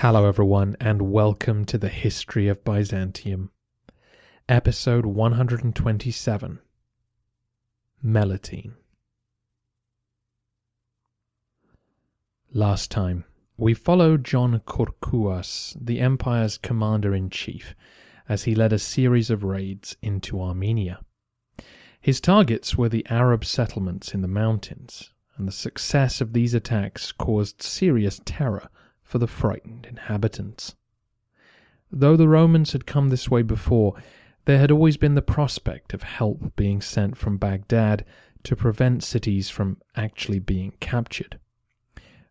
Hello, everyone, and welcome to the History of Byzantium, episode 127 Melitene. Last time, we followed John Kourkouas, the empire's commander in chief, as he led a series of raids into Armenia. His targets were the Arab settlements in the mountains, and the success of these attacks caused serious terror for the frightened inhabitants. Though the Romans had come this way before, there had always been the prospect of help being sent from Baghdad to prevent cities from actually being captured.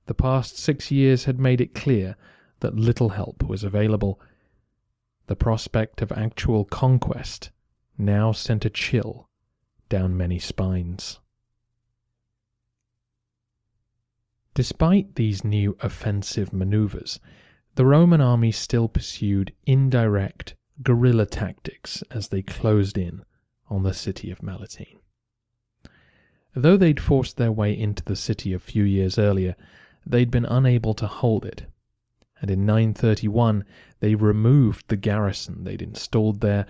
The past six years had made it clear that little help was available. The prospect of actual conquest now sent a chill down many spines. Despite these new offensive maneuvers, the Roman army still pursued indirect guerrilla tactics as they closed in on the city of Melitene. Though they'd forced their way into the city a few years earlier, they'd been unable to hold it, and in 931 they removed the garrison they'd installed there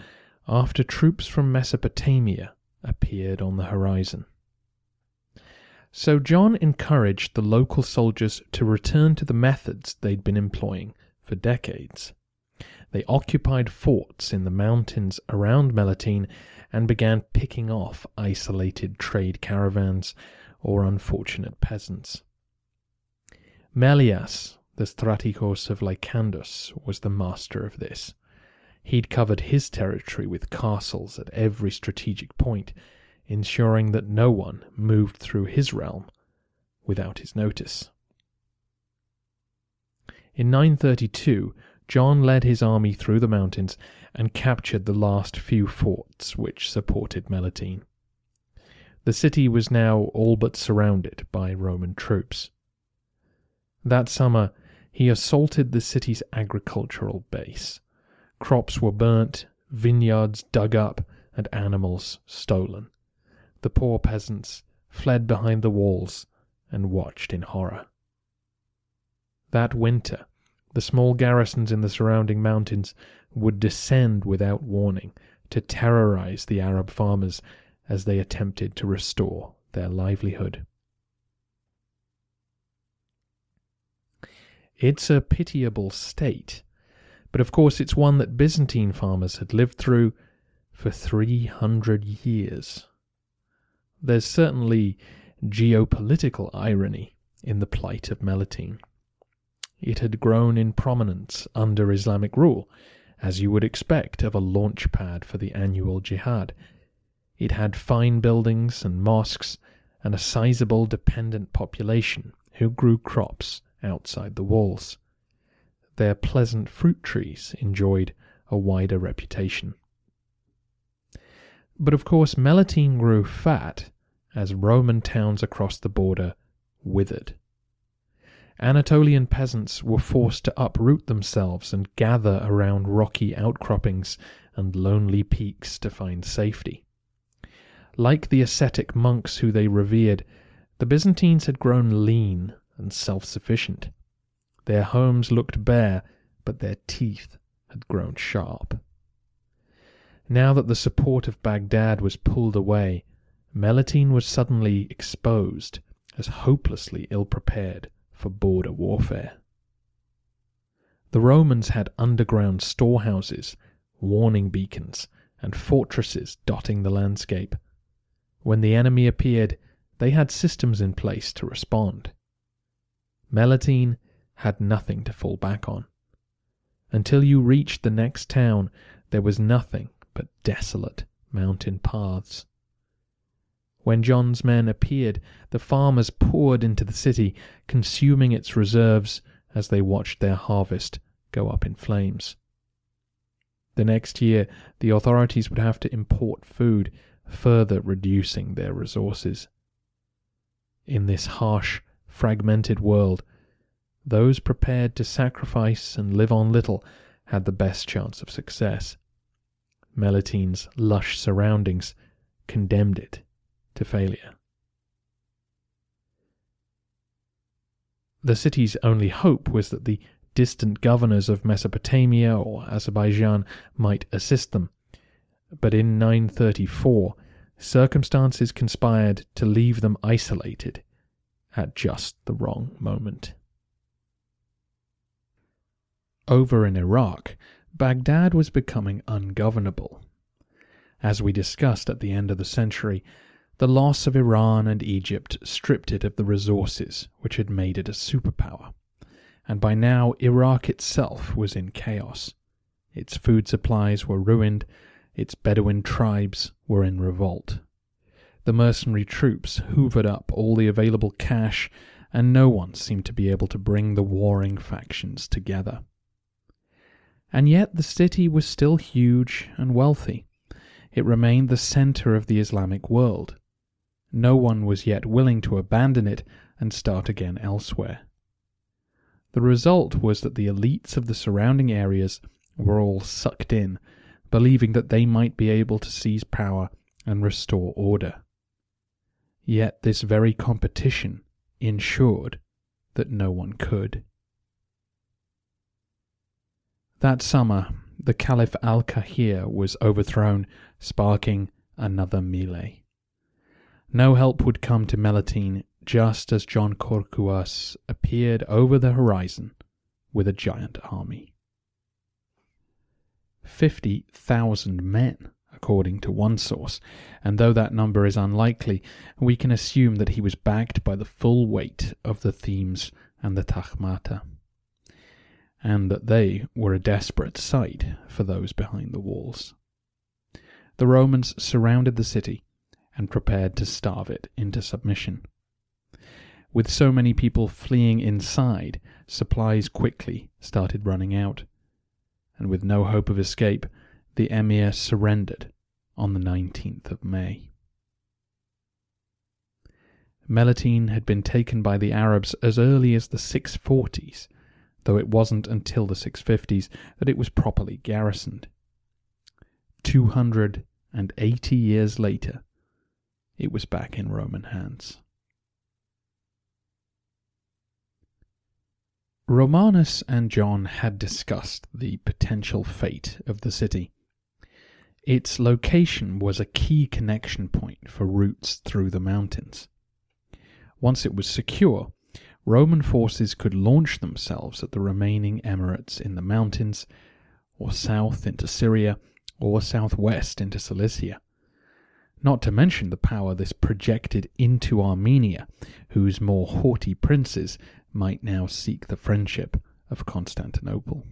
after troops from Mesopotamia appeared on the horizon. So John encouraged the local soldiers to return to the methods they'd been employing for decades. They occupied forts in the mountains around Melitene and began picking off isolated trade caravans or unfortunate peasants. Melias, the strategos of Lycandus, was the master of this. He'd covered his territory with castles at every strategic point ensuring that no one moved through his realm without his notice. In 932, John led his army through the mountains and captured the last few forts which supported Melitene. The city was now all but surrounded by Roman troops. That summer, he assaulted the city's agricultural base. Crops were burnt, vineyards dug up, and animals stolen the poor peasants fled behind the walls and watched in horror. That winter, the small garrisons in the surrounding mountains would descend without warning to terrorize the Arab farmers as they attempted to restore their livelihood. It's a pitiable state, but of course it's one that Byzantine farmers had lived through for 300 years. There's certainly geopolitical irony in the plight of Melitene. It had grown in prominence under Islamic rule, as you would expect of a launch pad for the annual jihad. It had fine buildings and mosques and a sizable dependent population who grew crops outside the walls. Their pleasant fruit trees enjoyed a wider reputation. But of course, Melitene grew fat as Roman towns across the border withered. Anatolian peasants were forced to uproot themselves and gather around rocky outcroppings and lonely peaks to find safety. Like the ascetic monks who they revered, the Byzantines had grown lean and self sufficient. Their homes looked bare, but their teeth had grown sharp. Now that the support of Baghdad was pulled away, Melitene was suddenly exposed as hopelessly ill prepared for border warfare. The Romans had underground storehouses, warning beacons, and fortresses dotting the landscape. When the enemy appeared, they had systems in place to respond. Melitene had nothing to fall back on. Until you reached the next town, there was nothing but desolate mountain paths. When John's men appeared, the farmers poured into the city, consuming its reserves as they watched their harvest go up in flames. The next year, the authorities would have to import food, further reducing their resources. In this harsh, fragmented world, those prepared to sacrifice and live on little had the best chance of success. Melitene's lush surroundings condemned it to failure. The city's only hope was that the distant governors of Mesopotamia or Azerbaijan might assist them. But in 934, circumstances conspired to leave them isolated at just the wrong moment. Over in Iraq, Baghdad was becoming ungovernable. As we discussed at the end of the century, the loss of Iran and Egypt stripped it of the resources which had made it a superpower and by now Iraq itself was in chaos. Its food supplies were ruined, its Bedouin tribes were in revolt. The mercenary troops hoovered up all the available cash, and no one seemed to be able to bring the warring factions together. And yet the city was still huge and wealthy. It remained the center of the Islamic world. No one was yet willing to abandon it and start again elsewhere. The result was that the elites of the surrounding areas were all sucked in, believing that they might be able to seize power and restore order. Yet this very competition ensured that no one could. That summer, the Caliph al Kahir was overthrown, sparking another melee. No help would come to Melitene just as John Kourkouas appeared over the horizon with a giant army. 50,000 men, according to one source, and though that number is unlikely, we can assume that he was backed by the full weight of the Themes and the Tagmata, and that they were a desperate sight for those behind the walls. The Romans surrounded the city and prepared to starve it into submission. With so many people fleeing inside, supplies quickly started running out. And with no hope of escape, the emir surrendered on the 19th of May. Melitene had been taken by the Arabs as early as the 640s, though it wasn't until the 650s that it was properly garrisoned. 280 years later, it was back in Roman hands. Romanus and John had discussed the potential fate of the city. Its location was a key connection point for routes through the mountains. Once it was secure, Roman forces could launch themselves at the remaining emirates in the mountains, or south into Syria, or southwest into Cilicia. Not to mention the power this projected into Armenia, whose more haughty princes might now seek the friendship of Constantinople.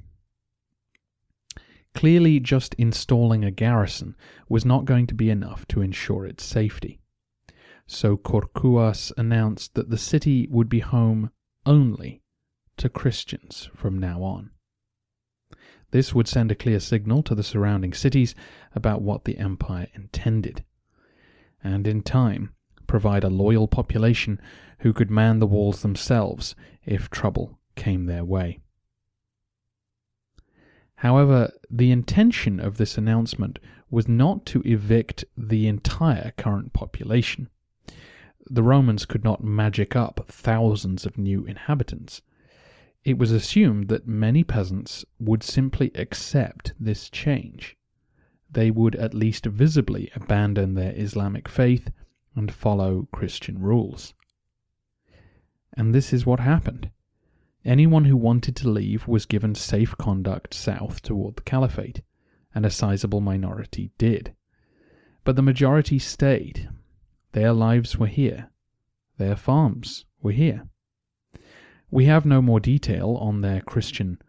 Clearly, just installing a garrison was not going to be enough to ensure its safety. So Kourkouas announced that the city would be home only to Christians from now on. This would send a clear signal to the surrounding cities about what the empire intended, and in time provide a loyal population who could man the walls themselves if trouble came their way. However, the intention of this announcement was not to evict the entire current population. The Romans could not magic up thousands of new inhabitants. It was assumed that many peasants would simply accept this change. They would at least visibly abandon their Islamic faith and follow Christian rules. And this is what happened. Anyone who wanted to leave was given safe conduct south toward the caliphate, and a sizable minority did. But the majority stayed. Their lives were here. Their farms were here. We have no more detail on their Christian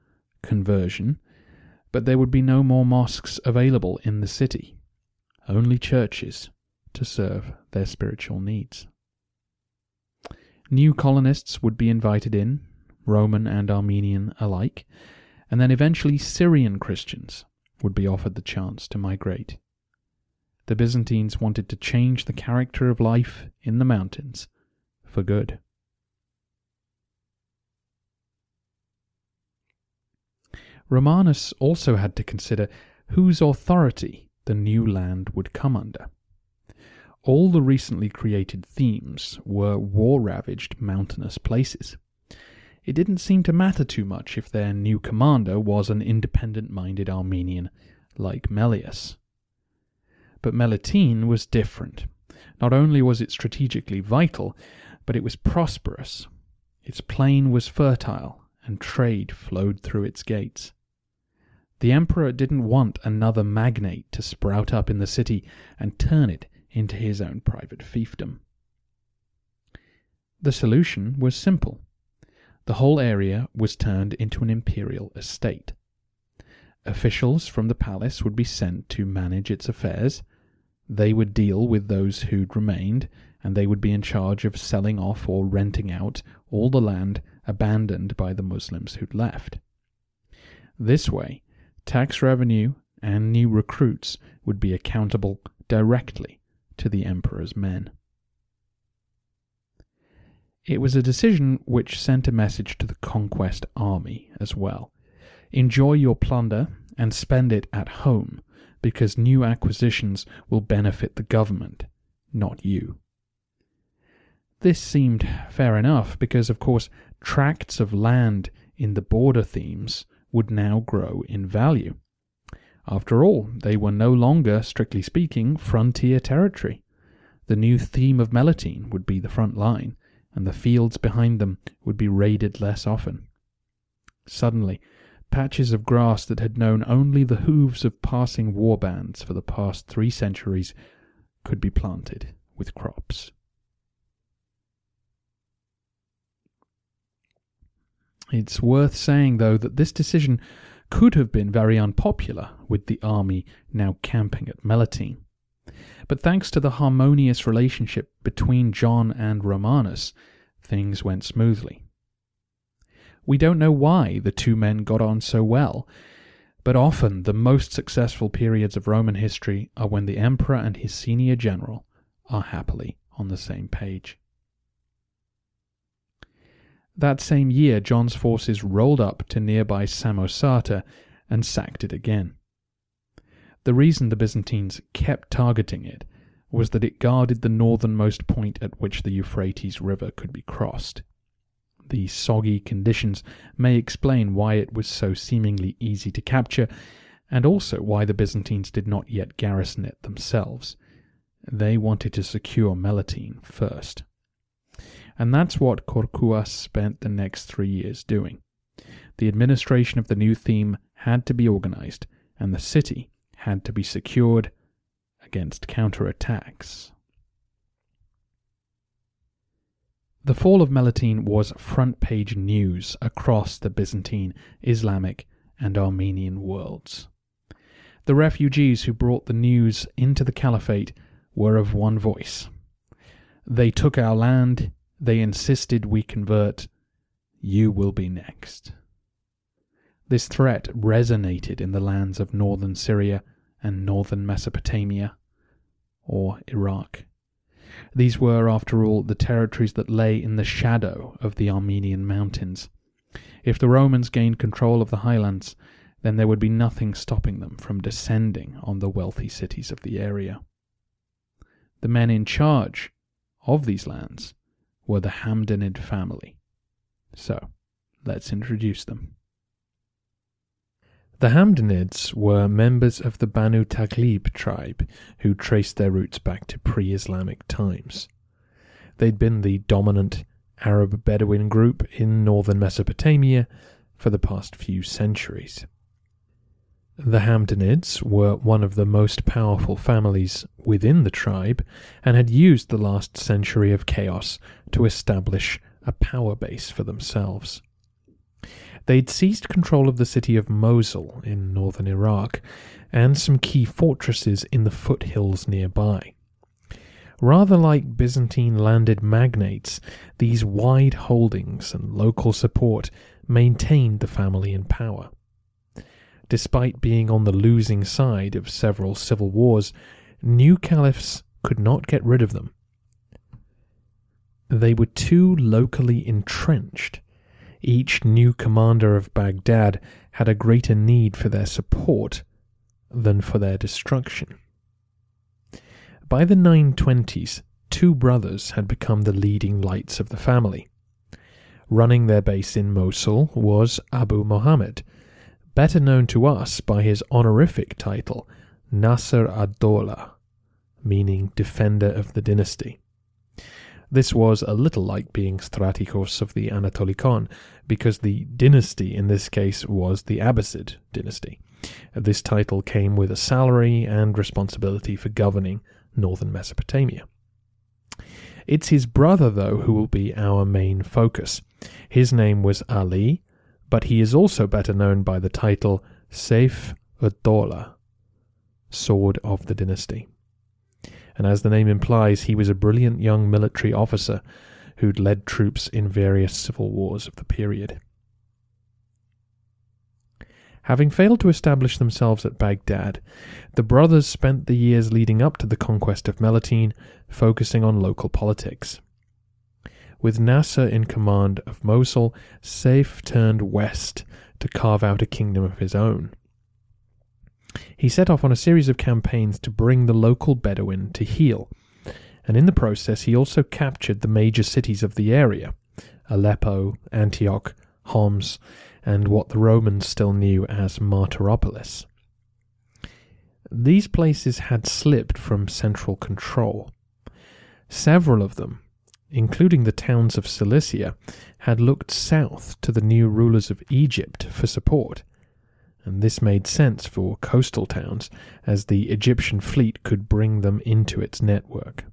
conversion, but there would be no more mosques available in the city, only churches to serve their spiritual needs. New colonists would be invited in, Roman and Armenian alike, and then eventually Syrian Christians would be offered the chance to migrate. The Byzantines wanted to change the character of life in the mountains for good. Romanus also had to consider whose authority the new land would come under. All the recently created themes were war ravaged mountainous places. It didn't seem to matter too much if their new commander was an independent minded Armenian like Melias. But Melitene was different. Not only was it strategically vital, but it was prosperous. Its plain was fertile, and trade flowed through its gates. The emperor didn't want another magnate to sprout up in the city and turn it into his own private fiefdom. The solution was simple. The whole area was turned into an imperial estate. Officials from the palace would be sent to manage its affairs. They would deal with those who'd remained, and they would be in charge of selling off or renting out all the land abandoned by the Muslims who'd left. This way, tax revenue and new recruits would be accountable directly to the emperor's men. It was a decision which sent a message to the conquest army as well. Enjoy your plunder and spend it at home, because new acquisitions will benefit the government, not you. This seemed fair enough because, of course, tracts of land in the border themes would now grow in value. After all, they were no longer, strictly speaking, frontier territory. The new theme of Melitene would be the front line, and the fields behind them would be raided less often. Suddenly, patches of grass that had known only the hooves of passing war bands for the past three centuries could be planted with crops. It's worth saying, though, that this decision could have been very unpopular with the army now camping at Melitene. But thanks to the harmonious relationship between John and Romanus, things went smoothly. We don't know why the two men got on so well, but often the most successful periods of Roman history are when the emperor and his senior general are happily on the same page. That same year, John's forces rolled up to nearby Samosata and sacked it again. The reason the Byzantines kept targeting it was that it guarded the northernmost point at which the Euphrates River could be crossed. The soggy conditions may explain why it was so seemingly easy to capture, and also why the Byzantines did not yet garrison it themselves. They wanted to secure Melitene first. And that's what Kourkouas spent the next three years doing. The administration of the new theme had to be organized, and the city had to be secured against counterattacks. The fall of Melitene was front page news across the Byzantine, Islamic, and Armenian worlds. The refugees who brought the news into the caliphate were of one voice. They took our land, they insisted we convert. You will be next. This threat resonated in the lands of northern Syria and northern Mesopotamia, or Iraq. These were, after all, the territories that lay in the shadow of the Armenian mountains. If the Romans gained control of the highlands, then there would be nothing stopping them from descending on the wealthy cities of the area. The men in charge of these lands were the Hamdanid family. So, let's introduce them. The Hamdanids were members of the Banu Taglib tribe who traced their roots back to pre Islamic times. They'd been the dominant Arab Bedouin group in northern Mesopotamia for the past few centuries. The Hamdanids were one of the most powerful families within the tribe and had used the last century of chaos to establish a power base for themselves. They'd seized control of the city of Mosul in northern Iraq and some key fortresses in the foothills nearby. Rather like Byzantine landed magnates, these wide holdings and local support maintained the family in power. Despite being on the losing side of several civil wars, new caliphs could not get rid of them. They were too locally entrenched. Each new commander of Baghdad had a greater need for their support than for their destruction. By the 920s, two brothers had become the leading lights of the family. Running their base in Mosul was Abu Muhammad, better known to us by his honorific title, Nasr ad-Dawla, meaning defender of the dynasty. This was a little like being Strategos of the Anatolikon, because the dynasty in this case was the Abbasid dynasty. This title came with a salary and responsibility for governing northern Mesopotamia. It's his brother, though, who will be our main focus. His name was Ali, but he is also better known by the title Saif ud-Dawla, Sword of the Dynasty. And as the name implies, he was a brilliant young military officer who'd led troops in various civil wars of the period. Having failed to establish themselves at Baghdad, the brothers spent the years leading up to the conquest of Melitene focusing on local politics. With Nasser in command of Mosul, Saif turned west to carve out a kingdom of his own. He set off on a series of campaigns to bring the local Bedouin to heel, and in the process he also captured the major cities of the area Aleppo, Antioch, Homs, and what the Romans still knew as Martyropolis. These places had slipped from central control. Several of them, including the towns of Cilicia, had looked south to the new rulers of Egypt for support, and this made sense for coastal towns, as the Egyptian fleet could bring them into its network.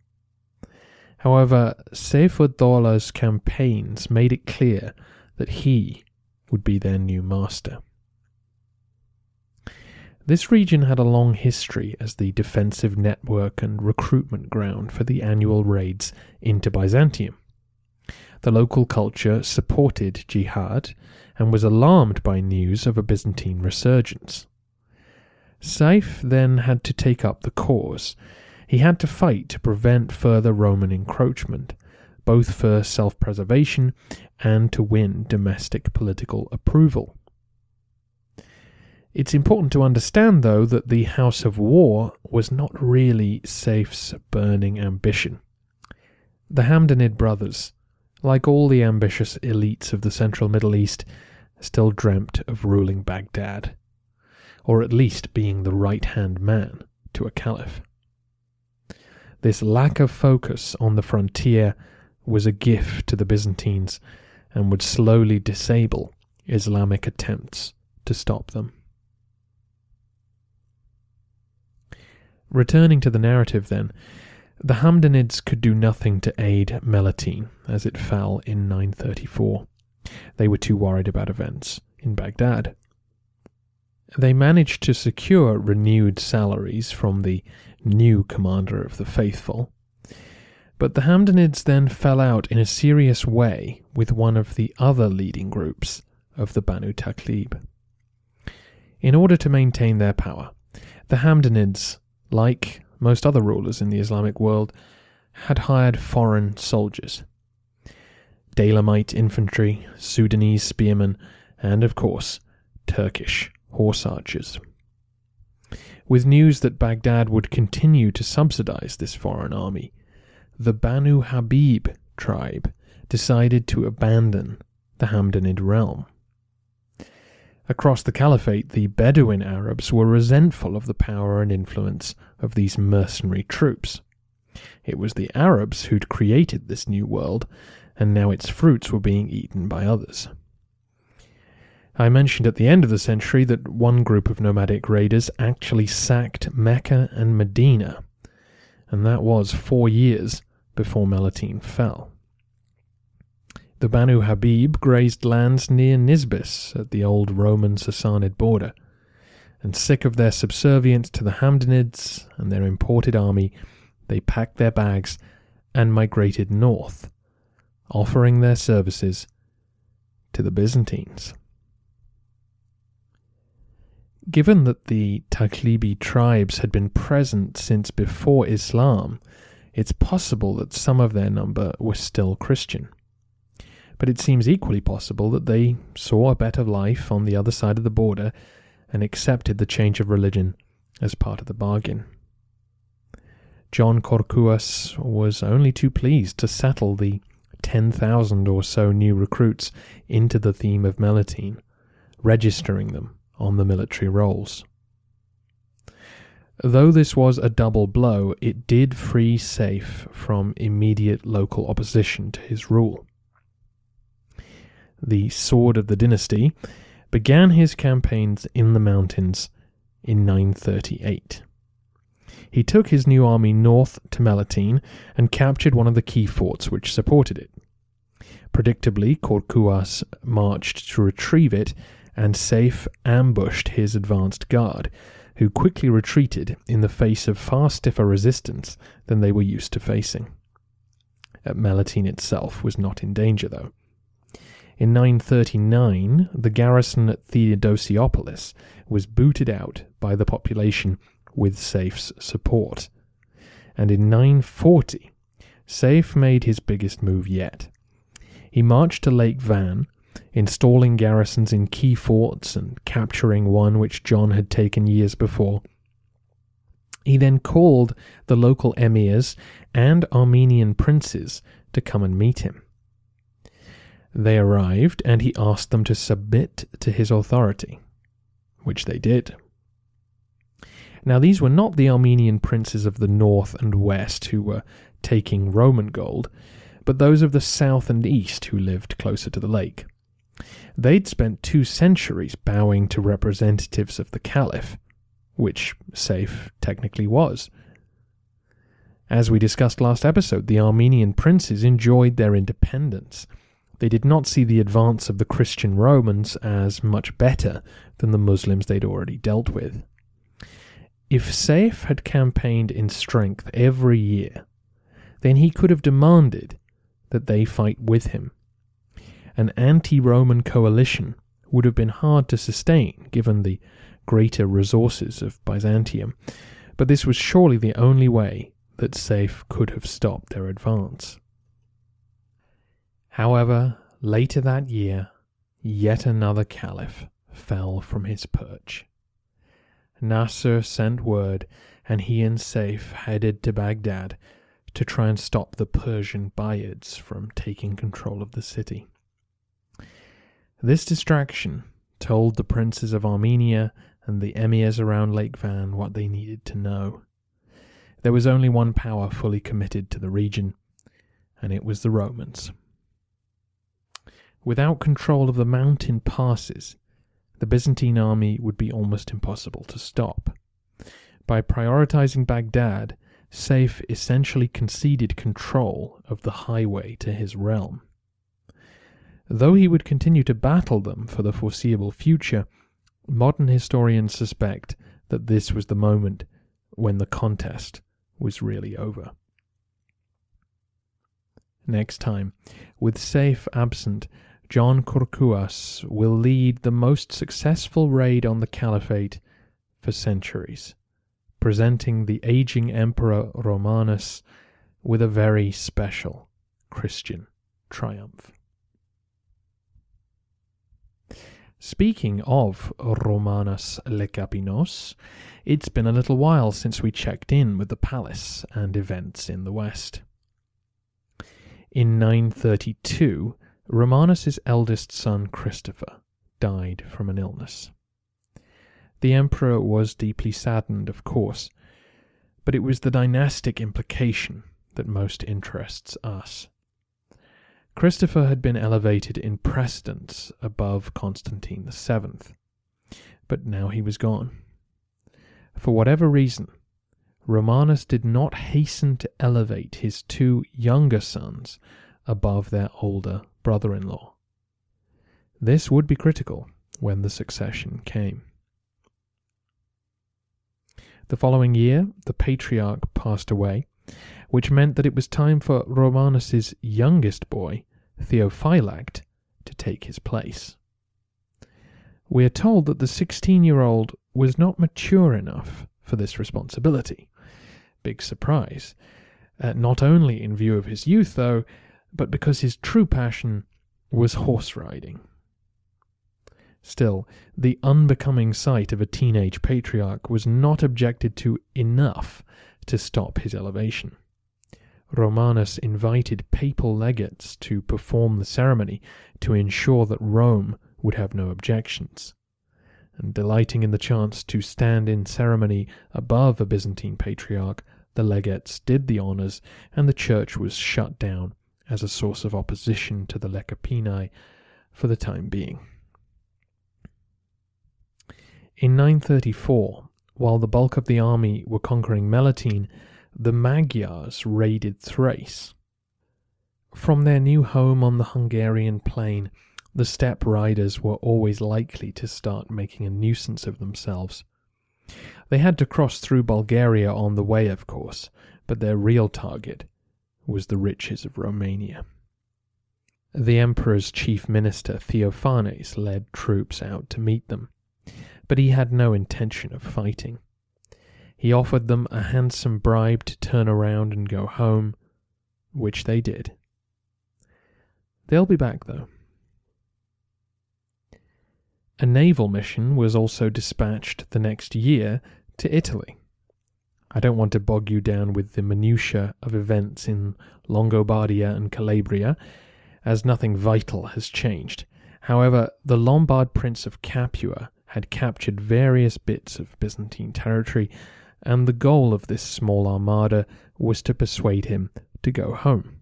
However, Saif campaigns made it clear that he would be their new master. This region had a long history as the defensive network and recruitment ground for the annual raids into Byzantium. The local culture supported jihad and was alarmed by news of a Byzantine resurgence. Saif then had to take up the cause. He had to fight to prevent further Roman encroachment, both for self preservation and to win domestic political approval. It's important to understand, though, that the House of War was not really Saif's burning ambition. The Hamdanid brothers, like all the ambitious elites of the central Middle East, still dreamt of ruling Baghdad, or at least being the right hand man to a caliph. This lack of focus on the frontier was a gift to the Byzantines and would slowly disable Islamic attempts to stop them. Returning to the narrative, then, the Hamdanids could do nothing to aid Melitene as it fell in 934. They were too worried about events in Baghdad. They managed to secure renewed salaries from the new commander of the faithful, but the Hamdanids then fell out in a serious way with one of the other leading groups of the Banu Taglib. In order to maintain their power, the Hamdanids, like most other rulers in the Islamic world, had hired foreign soldiers. Daylamite infantry, Sudanese spearmen, and of course, Turkish horse archers. With news that Baghdad would continue to subsidize this foreign army, the Banu Habib tribe decided to abandon the Hamdanid realm. Across the caliphate, the Bedouin Arabs were resentful of the power and influence of these mercenary troops. It was the Arabs who'd created this new world, and now its fruits were being eaten by others. I mentioned at the end of the century that one group of nomadic raiders actually sacked Mecca and Medina, and that was four years before Melitene fell. The Banu Habib grazed lands near Nisibis at the old Roman Sassanid border, and sick of their subservience to the Hamdanids and their imported army, they packed their bags and migrated north, offering their services to the Byzantines. Given that the Taglibi tribes had been present since before Islam, it's possible that some of their number were still Christian. But it seems equally possible that they saw a better life on the other side of the border and accepted the change of religion as part of the bargain. John Kourkouas was only too pleased to settle the 10,000 or so new recruits into the theme of Melitene, registering them on the military rolls. Though this was a double blow, it did free Saif from immediate local opposition to his rule. The Sword of the Dynasty began his campaigns in the mountains in 938. He took his new army north to Melitene and captured one of the key forts which supported it. Predictably, Kourkouas marched to retrieve it and Saif ambushed his advanced guard, who quickly retreated in the face of far stiffer resistance than they were used to facing. At Melitene itself was not in danger, though. In 939, the garrison at Theodosiopolis was booted out by the population with Saif's support. And in 940, Safe made his biggest move yet. He marched to Lake Van installing garrisons in key forts and capturing one which John had taken years before. He then called the local emirs and Armenian princes to come and meet him. They arrived, and he asked them to submit to his authority, which they did. Now, these were not the Armenian princes of the north and west who were taking Roman gold, but those of the south and east who lived closer to the lake. They'd spent two centuries bowing to representatives of the Caliph, which Saif technically was. As we discussed last episode, the Armenian princes enjoyed their independence. They did not see the advance of the Christian Romans as much better than the Muslims they'd already dealt with. If Saif had campaigned in strength every year, then he could have demanded that they fight with him an anti Roman coalition would have been hard to sustain given the greater resources of Byzantium, but this was surely the only way that Saif could have stopped their advance. However, later that year, yet another caliph fell from his perch. Nasser sent word, and he and Saif headed to Baghdad to try and stop the Persian Buyids from taking control of the city. This distraction told the princes of Armenia and the emirs around Lake Van what they needed to know. There was only one power fully committed to the region, and it was the Romans. Without control of the mountain passes, the Byzantine army would be almost impossible to stop. By prioritizing Baghdad, Saif essentially conceded control of the highway to his realm. Though he would continue to battle them for the foreseeable future, modern historians suspect that this was the moment when the contest was really over. Next time, with Saif absent, John Kourkouas will lead the most successful raid on the caliphate for centuries, presenting the aging Emperor Romanus with a very special Christian triumph. Speaking of Romanus Lecapenus, it's been a little while since we checked in with the palace and events in the West. In 932, Romanus's eldest son Christopher died from an illness. The emperor was deeply saddened, of course, but it was the dynastic implication that most interests us. Christopher had been elevated in precedence above Constantine VII, but now he was gone. For whatever reason, Romanus did not hasten to elevate his two younger sons above their older brother in law. This would be critical when the succession came. The following year, the patriarch passed away, which meant that it was time for Romanus's youngest boy, Theophylact, to take his place. We are told that the 16 year old was not mature enough for this responsibility. Big surprise. Uh, not only in view of his youth, though, but because his true passion was horse riding. Still, the unbecoming sight of a teenage patriarch was not objected to enough to stop his elevation. Romanus invited papal legates to perform the ceremony to ensure that Rome would have no objections. And delighting in the chance to stand in ceremony above a Byzantine patriarch, the legates did the honours, and the church was shut down as a source of opposition to the Lecapenni for the time being. In 934, while the bulk of the army were conquering Melitene, the Magyars raided Thrace. From their new home on the Hungarian plain, the steppe riders were always likely to start making a nuisance of themselves. They had to cross through Bulgaria on the way, of course, but their real target was the riches of Romania. The emperor's chief minister, Theophanes, led troops out to meet them, but he had no intention of fighting. He offered them a handsome bribe to turn around and go home, which they did. They'll be back, though. A naval mission was also dispatched the next year to Italy. I don't want to bog you down with the minutiae of events in Longobardia and Calabria, as nothing vital has changed. However, the Lombard prince of Capua had captured various bits of Byzantine territory, and the goal of this small armada was to persuade him to go home.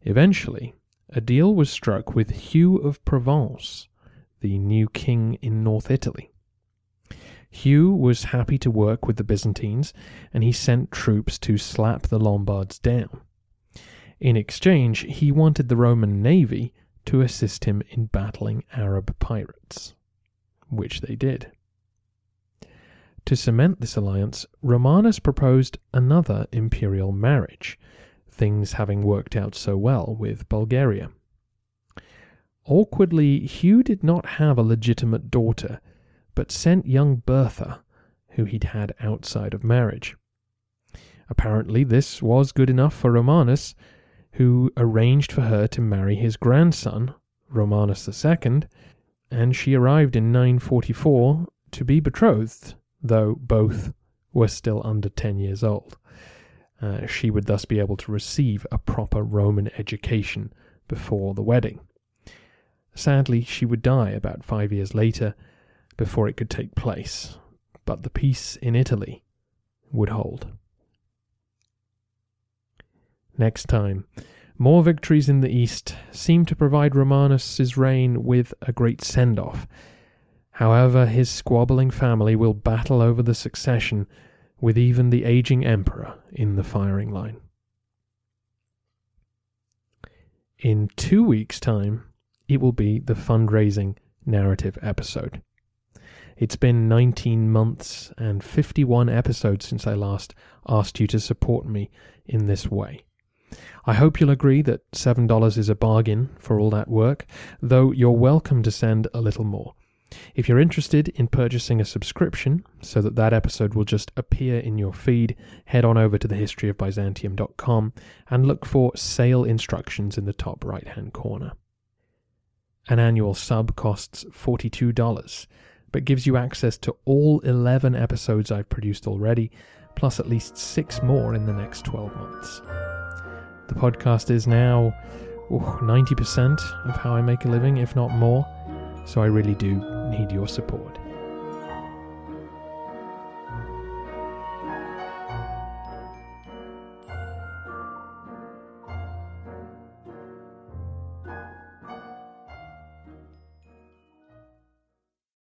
Eventually, a deal was struck with Hugh of Provence, the new king in North Italy. Hugh was happy to work with the Byzantines, and he sent troops to slap the Lombards down. In exchange, he wanted the Roman navy to assist him in battling Arab pirates, which they did. To cement this alliance, Romanus proposed another imperial marriage, things having worked out so well with Bulgaria. Awkwardly, Hugh did not have a legitimate daughter, but sent young Bertha, who he'd had outside of marriage. Apparently, this was good enough for Romanus, who arranged for her to marry his grandson, Romanus II, and she arrived in 944 to be betrothed, though both were still under 10 years old. Uh, she would thus be able to receive a proper Roman education before the wedding. Sadly, she would die about five years later, before it could take place, but the peace in Italy would hold. Next time, more victories in the east seem to provide Romanus's reign with a great send off. However, his squabbling family will battle over the succession with even the aging emperor in the firing line. In two weeks' time, it will be the fundraising narrative episode. It's been 19 months and 51 episodes since I last asked you to support me in this way. I hope you'll agree that $7 is a bargain for all that work, though you're welcome to send a little more. If you're interested in purchasing a subscription so that that episode will just appear in your feed, head on over to thehistoryofbyzantium.com and look for sale instructions in the top right hand corner. An annual sub costs $42 but gives you access to all 11 episodes I've produced already, plus at least six more in the next 12 months. The podcast is now ooh, 90% of how I make a living, if not more, so I really do need your support.